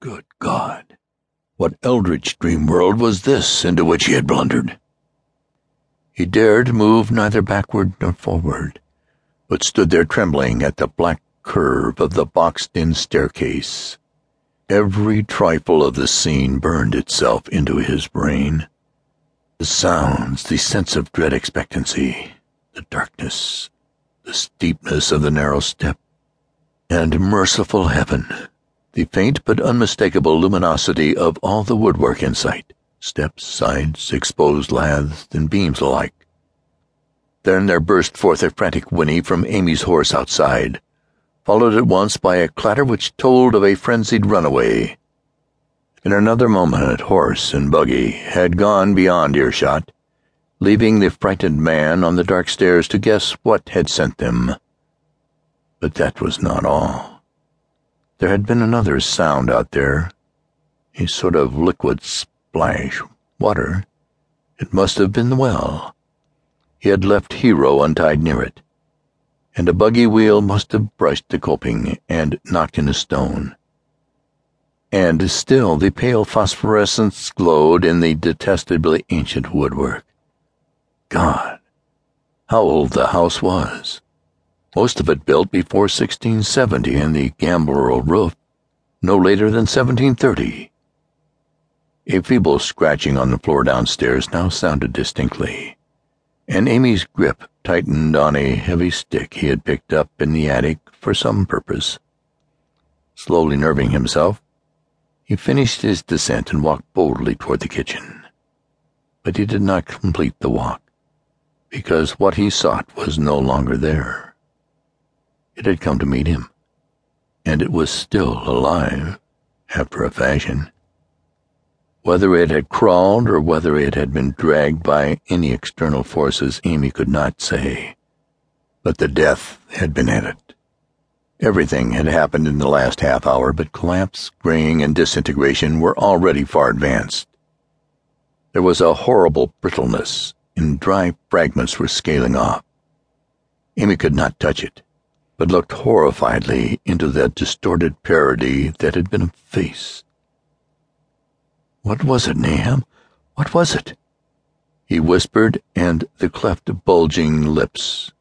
Good God! What eldritch dream world was this into which he had blundered? He dared move neither backward nor forward, but stood there trembling at the black curve of the boxed-in staircase. Every trifle of the scene burned itself into his brain. The sounds, the sense of dread expectancy, the darkness, the steepness of the narrow step, and merciful heaven, the faint but unmistakable luminosity of all the woodwork in sight, steps, sides, exposed laths, and beams alike. Then there burst forth a frantic whinny from Ammi's horse outside, followed at once by a clatter which told of a frenzied runaway. In another moment, horse and buggy had gone beyond earshot, leaving the frightened man on the dark stairs to guess what had sent them. But that was not all. There had been another sound out there, a sort of liquid splash, water. It must have been the well. He had left Hero untied near it, and a buggy wheel must have brushed the coping and knocked in a stone. And still the pale phosphorescence glowed in the detestably ancient woodwork. God, how old the house was! Most of it built before 1670 and the gambrel roof no later than 1730. A feeble scratching on the floor downstairs now sounded distinctly, and Ammi's grip tightened on a heavy stick he had picked up in the attic for some purpose. Slowly nerving himself, he finished his descent and walked boldly toward the kitchen. But he did not complete the walk, because what he sought was no longer there. It had come to meet him, and it was still alive, after a fashion. Whether it had crawled or whether it had been dragged by any external forces, Ammi could not say. But the death had been at it. Everything had happened in the last half hour, but collapse, graying, and disintegration were already far advanced. There was a horrible brittleness, and dry fragments were scaling off. Ammi could not touch it but looked horrifiedly into that distorted parody that had been a face. What was it, Nahum? What was it? He whispered, and the cleft, bulging lips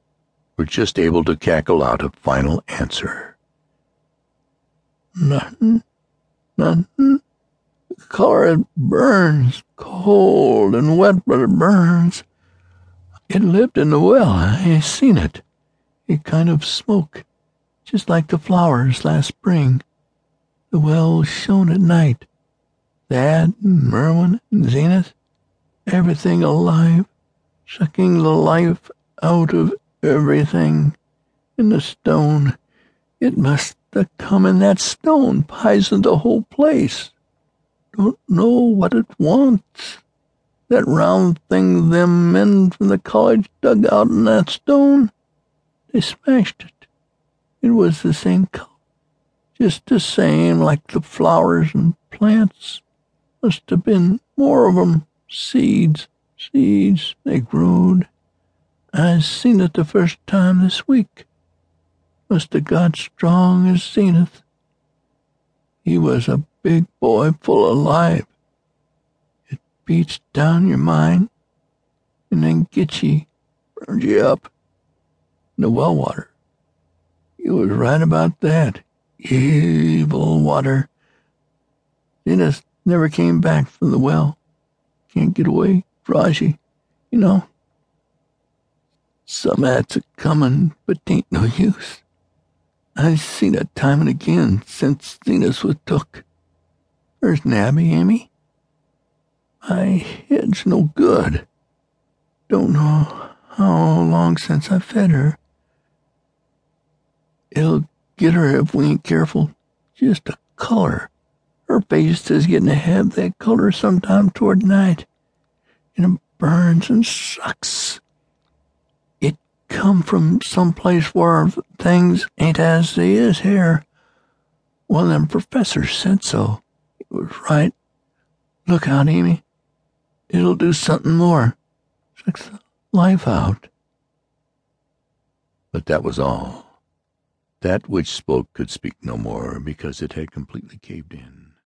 were just able to cackle out a final answer. Nothing. Nothing. Color it burns, cold and wet, but it burns. It lived in the well. I seen it a kind of smoke, just like the flowers last spring. The well shone at night. Thad and Merwin and Zenas, everything alive, sucking the life out of everything. In the stone, it must have come in that stone, poisoned the whole place. Don't know what it wants. That round thing them men from the college dug out in that stone. They smashed it. It was the same color, just the same like the flowers and plants. Must have been more of 'em. Seeds, seeds, they growed. I seen it the first time this week. Must have got strong as Zenas. He was a big boy full of life. It beats down your mind and then gets ye, burns ye up the well water. You was right about that. Evil water. Zenas never came back from the well. Can't get away. Draws you, know. Some at's a comin', but tain't no use. I've seen it time and again since Zenas was took. Where's Nabby, Ammi? My head's no good. Don't know how long since I fed her. It'll get her if we ain't careful. Just a color. Her face is getting to have that color sometime toward night. And it burns and sucks. It come from some place where things ain't as they is here. One of them professors said so. He was right. Look out, Ammi. It'll do something more. Sucks the life out. But that was all. That which spoke could speak no more because it had completely caved in.